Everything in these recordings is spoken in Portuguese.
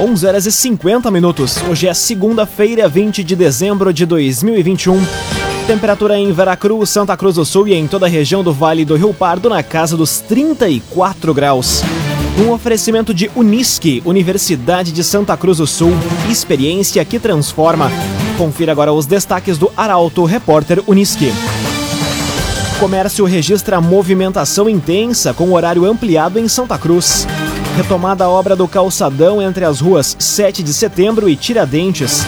11 horas e 50 minutos. Hoje é segunda-feira, 20 de dezembro de 2021. Temperatura em Veracruz, Santa Cruz do Sul e em toda a região do Vale do Rio Pardo na casa dos 34 graus. Um oferecimento de Unisque, Universidade de Santa Cruz do Sul. Experiência que transforma. Confira agora os destaques do Arauto Repórter Unisque. Comércio registra movimentação intensa com horário ampliado em Santa Cruz. Retomada a obra do calçadão entre as ruas 7 de setembro e Tiradentes.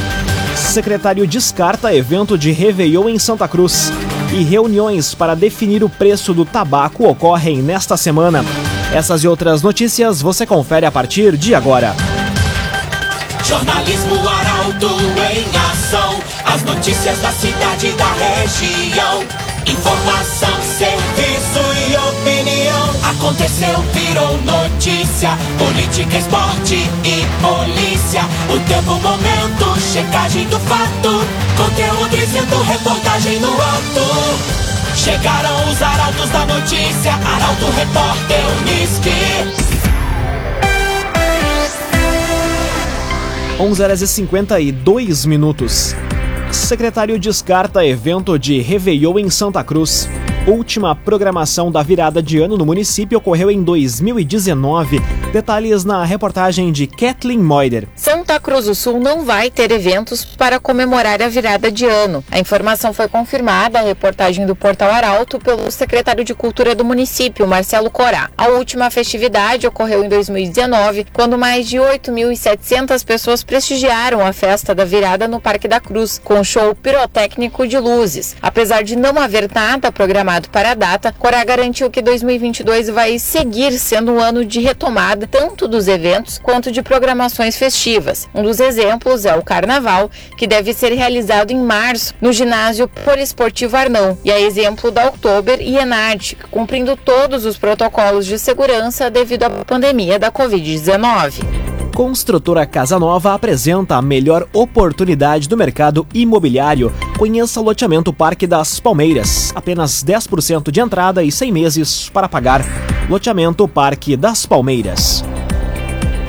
Secretário descarta evento de Réveillon em Santa Cruz. E reuniões para definir o preço do tabaco ocorrem nesta semana. Essas e outras notícias você confere a partir de agora. Jornalismo Arauto em ação. As notícias da cidade e da região. Informação, serviço e opinião. Aconteceu, virou notícia. Política, esporte e polícia. O tempo, momento, checagem do fato. Conteúdo dizendo, reportagem no ato. Chegaram os arautos da notícia. Arauto, repórter, Unisque. 11 horas e 52 minutos. Secretário descarta evento de Réveillon em Santa Cruz. Última programação da virada de ano no município ocorreu em 2019. Detalhes na reportagem de Kathleen Moider. Santa Cruz do Sul não vai ter eventos para comemorar a virada de ano. A informação foi confirmada à reportagem do Portal Arauto pelo secretário de Cultura do município, Marcelo Corá. A última festividade ocorreu em 2019, quando mais de 8.700 pessoas prestigiaram a festa da virada no Parque da Cruz, com show pirotécnico de luzes. Apesar de não haver nada programado para a data, Corá garantiu que 2022 vai seguir sendo um ano de retomada tanto dos eventos quanto de programações festivas. Um dos exemplos é o Carnaval, que deve ser realizado em março no ginásio Poliesportivo Arnão, e é exemplo da Oktober e Enarte, cumprindo todos os protocolos de segurança devido à pandemia da Covid-19. Construtora Casa Nova apresenta a melhor oportunidade do mercado imobiliário. Conheça o loteamento Parque das Palmeiras. Apenas 10% de entrada e 100 meses para pagar. Loteamento Parque das Palmeiras.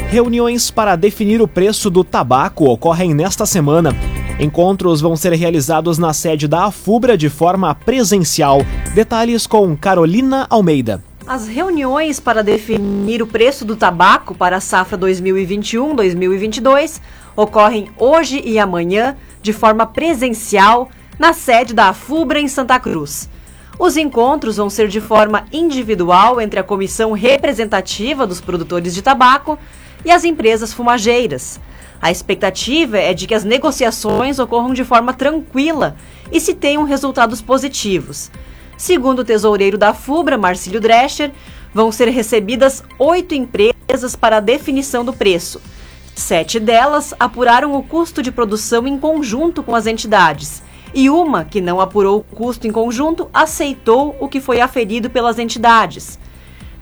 Reuniões para definir o preço do tabaco ocorrem nesta semana. Encontros vão ser realizados na sede da Afubra de forma presencial. Detalhes com Carolina Almeida. As reuniões para definir o preço do tabaco para a safra 2021-2022 ocorrem hoje e amanhã de forma presencial na sede da Afubra em Santa Cruz. Os encontros vão ser de forma individual entre a comissão representativa dos produtores de tabaco e as empresas fumageiras. A expectativa é de que as negociações ocorram de forma tranquila e se tenham resultados positivos. Segundo o tesoureiro da FUBRA, Marcílio Drescher, vão ser recebidas oito empresas para a definição do preço. Sete delas apuraram o custo de produção em conjunto com as entidades. E uma, que não apurou o custo em conjunto, aceitou o que foi aferido pelas entidades.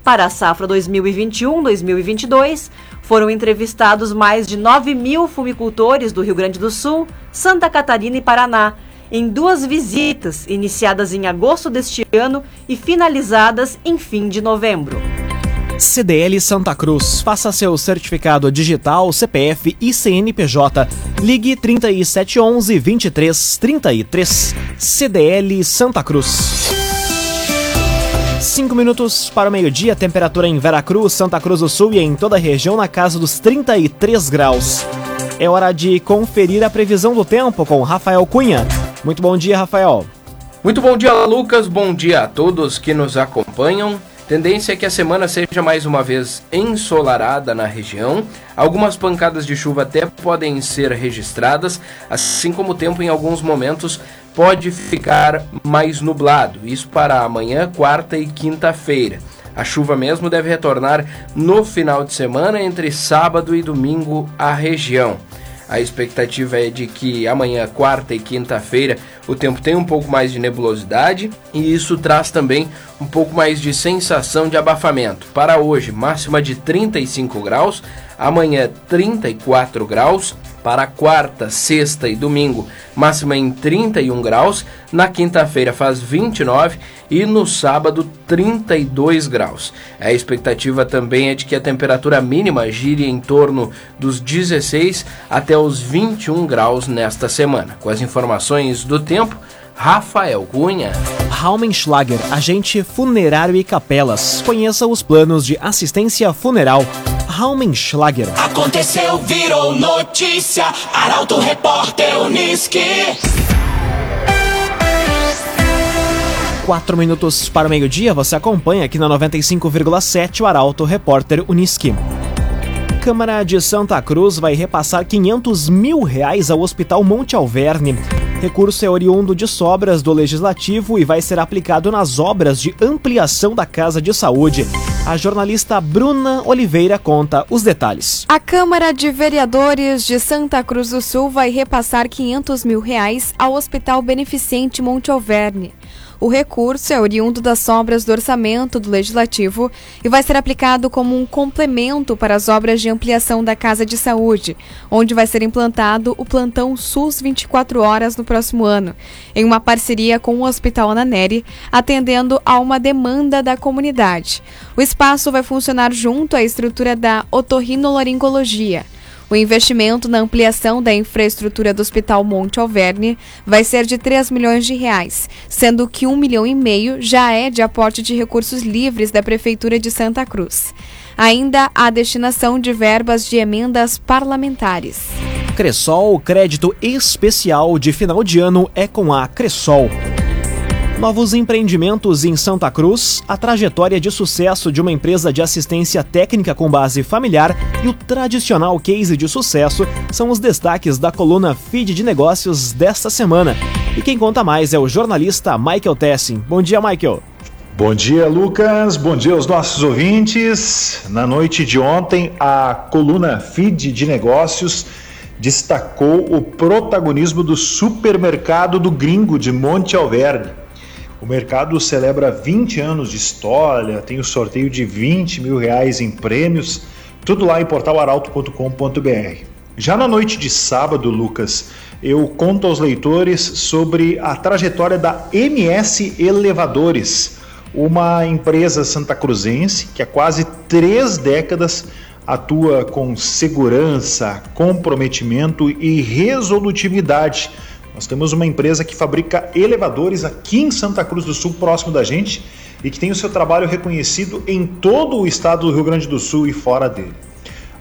Para a safra 2021-2022, foram entrevistados mais de 9 mil fumicultores do Rio Grande do Sul, Santa Catarina e Paraná, em duas visitas iniciadas em agosto deste ano e finalizadas em fim de novembro. CDL Santa Cruz. Faça seu certificado digital, CPF e CNPJ. Ligue 3711 2333. CDL Santa Cruz. Cinco minutos para o meio-dia, temperatura em Veracruz, Santa Cruz do Sul e em toda a região na casa dos 33 graus. É hora de conferir a previsão do tempo com Rafael Cunha. Muito bom dia, Rafael. Muito bom dia, Lucas. Bom dia a todos que nos acompanham. Tendência é que a semana seja mais uma vez ensolarada na região. Algumas pancadas de chuva até podem ser registradas, assim como o tempo em alguns momentos pode ficar mais nublado. Isso para amanhã, quarta e quinta-feira. A chuva mesmo deve retornar no final de semana, entre sábado e domingo, à região. A expectativa é de que amanhã, quarta e quinta-feira, o tempo tenha um pouco mais de nebulosidade e isso traz também um pouco mais de sensação de abafamento. Para hoje, máxima de 35 graus, amanhã 34 graus, para quarta, sexta e domingo, máxima em 31 graus. Na quinta-feira faz 29 e no sábado 32 graus. A expectativa também é de que a temperatura mínima gire em torno dos 16 até os 21 graus nesta semana. Com as informações do tempo, Rafael Cunha. Raumenschlager, agente funerário e capelas. Conheça os planos de assistência funeral. Raumenschlager. Aconteceu, virou notícia. Arauto Repórter Uniski. Quatro minutos para o meio-dia, você acompanha aqui na 95,7 o Arauto Repórter Uniski. Câmara de Santa Cruz vai repassar 500 mil reais ao Hospital Monte Alverne. Recurso é oriundo de sobras do Legislativo e vai ser aplicado nas obras de ampliação da Casa de Saúde. A jornalista Bruna Oliveira conta os detalhes. A Câmara de Vereadores de Santa Cruz do Sul vai repassar 500 mil reais ao Hospital Beneficente Monte Alverne. O recurso é oriundo das obras do orçamento do Legislativo e vai ser aplicado como um complemento para as obras de ampliação da Casa de Saúde, onde vai ser implantado o plantão SUS 24 horas no próximo ano, em uma parceria com o Hospital Ananeri, atendendo a uma demanda da comunidade. O espaço vai funcionar junto à estrutura da otorrinolaringologia. O investimento na ampliação da infraestrutura do Hospital Monte Alverne vai ser de 3 milhões de reais, sendo que 1 milhão e meio já é de aporte de recursos livres da Prefeitura de Santa Cruz. Ainda há destinação de verbas de emendas parlamentares. Cressol, crédito especial de final de ano é com a Cressol. Novos empreendimentos em Santa Cruz, a trajetória de sucesso de uma empresa de assistência técnica com base familiar e o tradicional case de sucesso são os destaques da coluna Feed de Negócios desta semana. E quem conta mais é o jornalista Michael Tessin. Bom dia, Michael. Bom dia, Lucas. Bom dia aos nossos ouvintes. Na noite de ontem, a coluna Feed de Negócios destacou o protagonismo do supermercado do Gringo de Monte Alverne. O mercado celebra 20 anos de história, tem o sorteio de 20 mil reais em prêmios, tudo lá em portalaralto.com.br. Já na noite de sábado, Lucas, eu conto aos leitores sobre a trajetória da MS Elevadores, uma empresa santacruzense que há quase três décadas atua com segurança, comprometimento e resolutividade nós temos uma empresa que fabrica elevadores aqui em Santa Cruz do Sul, próximo da gente, e que tem o seu trabalho reconhecido em todo o estado do Rio Grande do Sul e fora dele.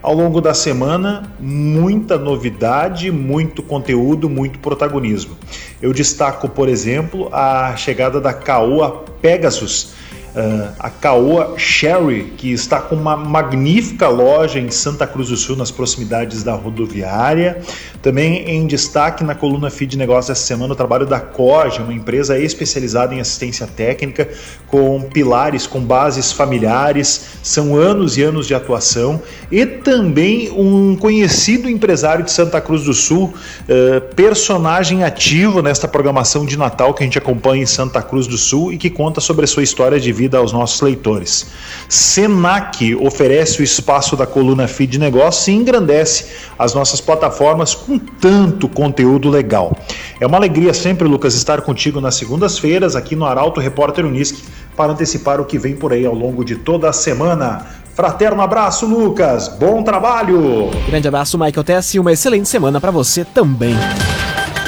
Ao longo da semana, muita novidade, muito conteúdo, muito protagonismo. Eu destaco, por exemplo, a chegada da Caoa Pegasus, Uh, a Caoa Sherry, que está com uma magnífica loja em Santa Cruz do Sul, nas proximidades da rodoviária. Também em destaque na coluna Feed Negócios essa semana o trabalho da Corge, uma empresa especializada em assistência técnica, com pilares, com bases familiares, são anos e anos de atuação. E também um conhecido empresário de Santa Cruz do Sul, uh, personagem ativo nesta programação de Natal que a gente acompanha em Santa Cruz do Sul e que conta sobre a sua história de vida aos nossos leitores. Senac oferece o espaço da coluna Feed Negócio e engrandece as nossas plataformas com tanto conteúdo legal. É uma alegria sempre, Lucas, estar contigo nas segundas-feiras aqui no Arauto Repórter Unisque para antecipar o que vem por aí ao longo de toda a semana. Fraterno abraço, Lucas. Bom trabalho. Grande abraço, Michael Tess, e uma excelente semana para você também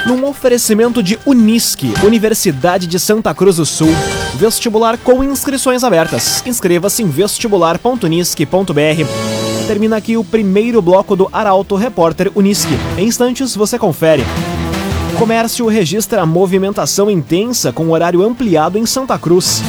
num oferecimento de Unisque, Universidade de Santa Cruz do Sul. Vestibular com inscrições abertas. Inscreva-se em vestibular.unisque.br. Termina aqui o primeiro bloco do Arauto Repórter Unisque. Em instantes você confere. Comércio registra movimentação intensa com horário ampliado em Santa Cruz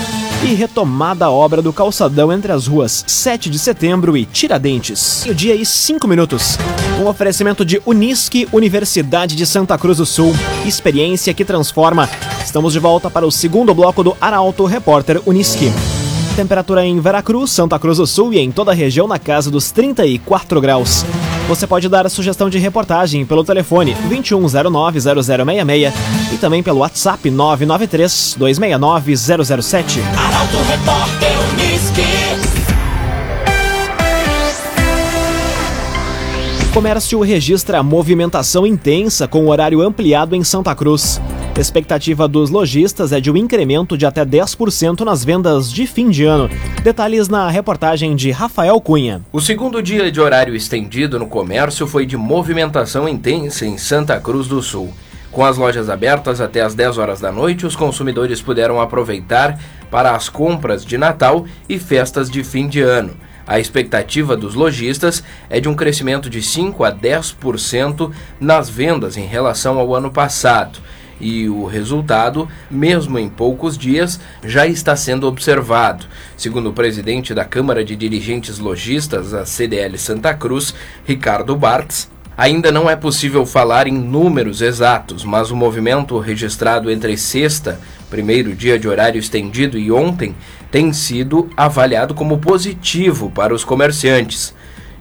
e retomada a obra do calçadão entre as ruas 7 de setembro e Tiradentes. O dia e 5 minutos. Um oferecimento de Unisque, Universidade de Santa Cruz do Sul. Experiência que transforma. Estamos de volta para o segundo bloco do Arauto Repórter Unisque. Temperatura em Veracruz, Santa Cruz do Sul e em toda a região na casa dos 34 graus. Você pode dar a sugestão de reportagem pelo telefone 2109-0066 e também pelo WhatsApp 993-269-007. Arauto Repórter Unisque. Comércio registra movimentação intensa com horário ampliado em Santa Cruz. Expectativa dos lojistas é de um incremento de até 10% nas vendas de fim de ano. Detalhes na reportagem de Rafael Cunha. O segundo dia de horário estendido no comércio foi de movimentação intensa em Santa Cruz do Sul. Com as lojas abertas até as 10 horas da noite, os consumidores puderam aproveitar para as compras de Natal e festas de fim de ano. A expectativa dos lojistas é de um crescimento de 5 a 10% nas vendas em relação ao ano passado. E o resultado, mesmo em poucos dias, já está sendo observado. Segundo o presidente da Câmara de Dirigentes Lojistas, a CDL Santa Cruz, Ricardo Bartz, Ainda não é possível falar em números exatos, mas o movimento registrado entre sexta, primeiro dia de horário estendido, e ontem tem sido avaliado como positivo para os comerciantes.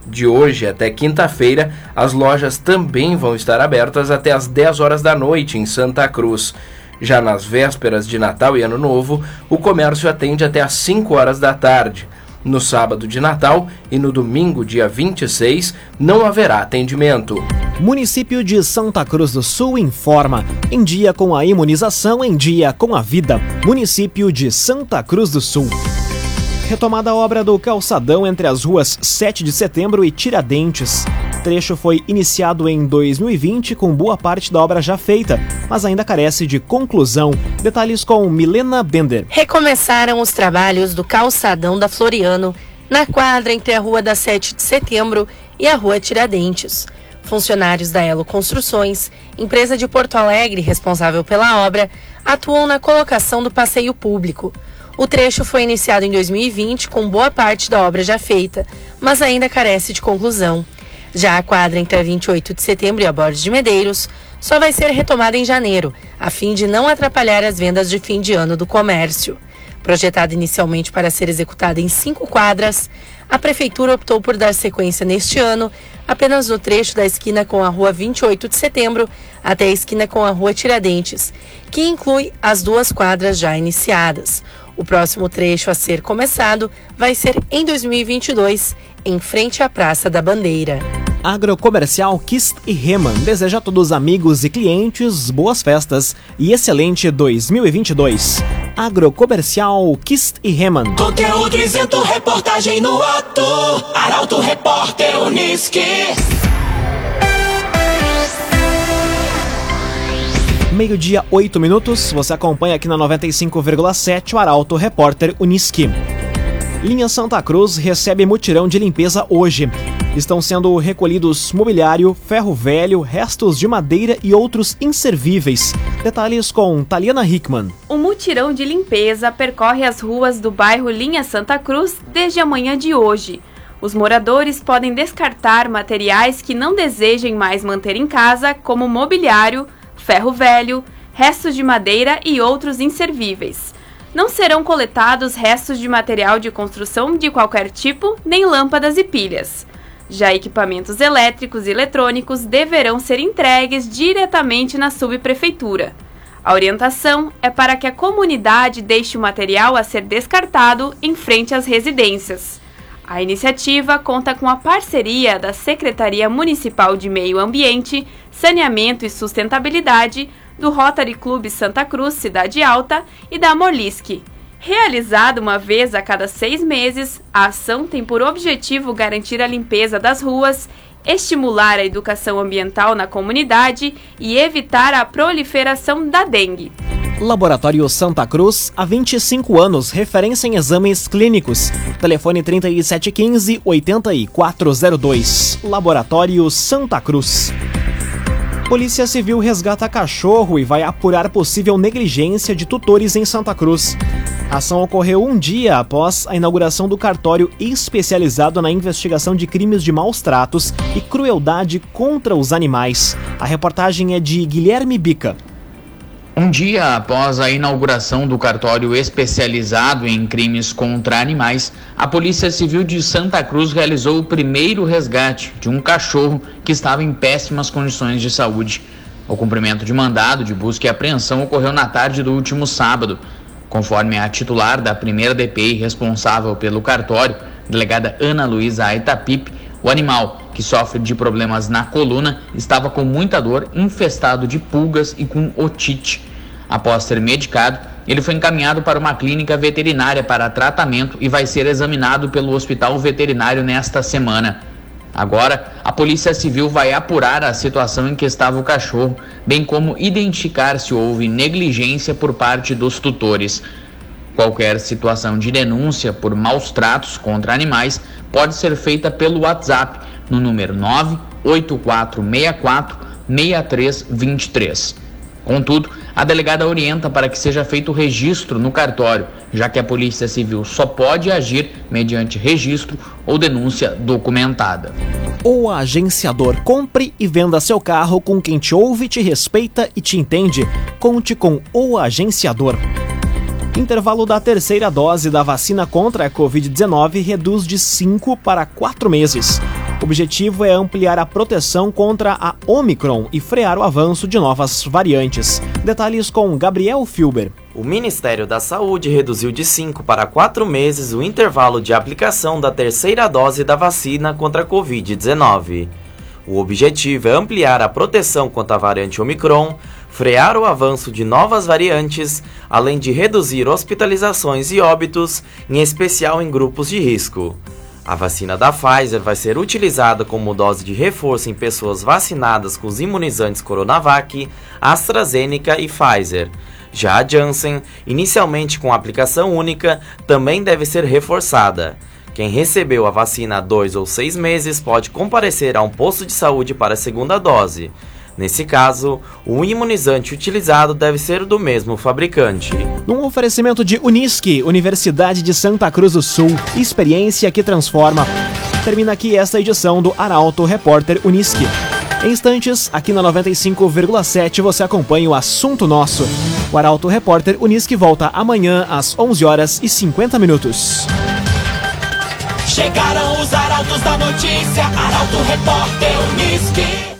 De hoje até quinta-feira, as lojas também vão estar abertas até as 10 horas da noite em Santa Cruz. Já nas vésperas de Natal e Ano Novo, o comércio atende até às 5 horas da tarde. No sábado de Natal e no domingo, dia 26, não haverá atendimento. Município de Santa Cruz do Sul informa: em dia com a imunização, em dia com a vida. Município de Santa Cruz do Sul. Retomada a obra do calçadão entre as ruas 7 de setembro e Tiradentes. O trecho foi iniciado em 2020 com boa parte da obra já feita, mas ainda carece de conclusão. Detalhes com Milena Bender. Recomeçaram os trabalhos do calçadão da Floriano, na quadra entre a Rua da 7 de Setembro e a Rua Tiradentes. Funcionários da Elo Construções, empresa de Porto Alegre responsável pela obra, atuam na colocação do passeio público. O trecho foi iniciado em 2020 com boa parte da obra já feita, mas ainda carece de conclusão. Já a quadra entre a 28 de setembro e a Borges de Medeiros só vai ser retomada em janeiro, a fim de não atrapalhar as vendas de fim de ano do comércio. Projetada inicialmente para ser executada em cinco quadras, a Prefeitura optou por dar sequência neste ano apenas no trecho da esquina com a Rua 28 de Setembro até a esquina com a Rua Tiradentes, que inclui as duas quadras já iniciadas. O próximo trecho a ser começado vai ser em 2022, em frente à Praça da Bandeira. Agrocomercial Kist e Reman deseja a todos os amigos e clientes boas festas e excelente 2022. Agrocomercial Kist e Reman. Conteúdo isento, reportagem no ato. Arauto Repórter Uniski. Meio-dia, 8 minutos. Você acompanha aqui na 95,7 o Arauto Repórter Uniski. Linha Santa Cruz recebe mutirão de limpeza hoje. Estão sendo recolhidos mobiliário, ferro velho, restos de madeira e outros inservíveis. Detalhes com Taliana Hickman. O mutirão de limpeza percorre as ruas do bairro Linha Santa Cruz desde a manhã de hoje. Os moradores podem descartar materiais que não desejem mais manter em casa, como mobiliário, ferro velho, restos de madeira e outros inservíveis. Não serão coletados restos de material de construção de qualquer tipo, nem lâmpadas e pilhas. Já equipamentos elétricos e eletrônicos deverão ser entregues diretamente na subprefeitura. A orientação é para que a comunidade deixe o material a ser descartado em frente às residências. A iniciativa conta com a parceria da Secretaria Municipal de Meio Ambiente, Saneamento e Sustentabilidade, do Rotary Clube Santa Cruz Cidade Alta e da Molisque. Realizada uma vez a cada seis meses, a ação tem por objetivo garantir a limpeza das ruas, estimular a educação ambiental na comunidade e evitar a proliferação da dengue. Laboratório Santa Cruz, há 25 anos, referência em exames clínicos. Telefone 3715-8402. Laboratório Santa Cruz. Polícia Civil resgata cachorro e vai apurar possível negligência de tutores em Santa Cruz. A ação ocorreu um dia após a inauguração do cartório especializado na investigação de crimes de maus tratos e crueldade contra os animais. A reportagem é de Guilherme Bica. Um dia após a inauguração do cartório especializado em crimes contra animais, a Polícia Civil de Santa Cruz realizou o primeiro resgate de um cachorro que estava em péssimas condições de saúde. O cumprimento de mandado de busca e apreensão ocorreu na tarde do último sábado. Conforme a titular da primeira DPI responsável pelo cartório, delegada Ana Luísa Aitapipe, o animal que sofre de problemas na coluna, estava com muita dor, infestado de pulgas e com otite. Após ser medicado, ele foi encaminhado para uma clínica veterinária para tratamento e vai ser examinado pelo hospital veterinário nesta semana. Agora, a Polícia Civil vai apurar a situação em que estava o cachorro, bem como identificar se houve negligência por parte dos tutores. Qualquer situação de denúncia por maus tratos contra animais pode ser feita pelo WhatsApp no número 98464 6323. Contudo, a delegada orienta para que seja feito o registro no cartório, já que a Polícia Civil só pode agir mediante registro ou denúncia documentada. O agenciador compre e venda seu carro com quem te ouve, te respeita e te entende. Conte com o agenciador. Intervalo da terceira dose da vacina contra a Covid-19 reduz de 5 para 4 meses. O objetivo é ampliar a proteção contra a Omicron e frear o avanço de novas variantes. Detalhes com Gabriel Filber. O Ministério da Saúde reduziu de 5 para 4 meses o intervalo de aplicação da terceira dose da vacina contra a Covid-19. O objetivo é ampliar a proteção contra a variante Omicron, frear o avanço de novas variantes, além de reduzir hospitalizações e óbitos, em especial em grupos de risco. A vacina da Pfizer vai ser utilizada como dose de reforço em pessoas vacinadas com os imunizantes Coronavac, AstraZeneca e Pfizer. Já a Janssen, inicialmente com aplicação única, também deve ser reforçada. Quem recebeu a vacina há dois ou seis meses pode comparecer a um posto de saúde para a segunda dose. Nesse caso, o imunizante utilizado deve ser do mesmo fabricante. Num oferecimento de Unisque, Universidade de Santa Cruz do Sul, experiência que transforma. Termina aqui esta edição do Arauto Repórter Unisque. Em instantes, aqui na 95,7 você acompanha o assunto nosso. O Arauto Repórter Unisque volta amanhã às 11 horas e 50 minutos. Chegaram os arautos da notícia, Arauto Repórter Unisque.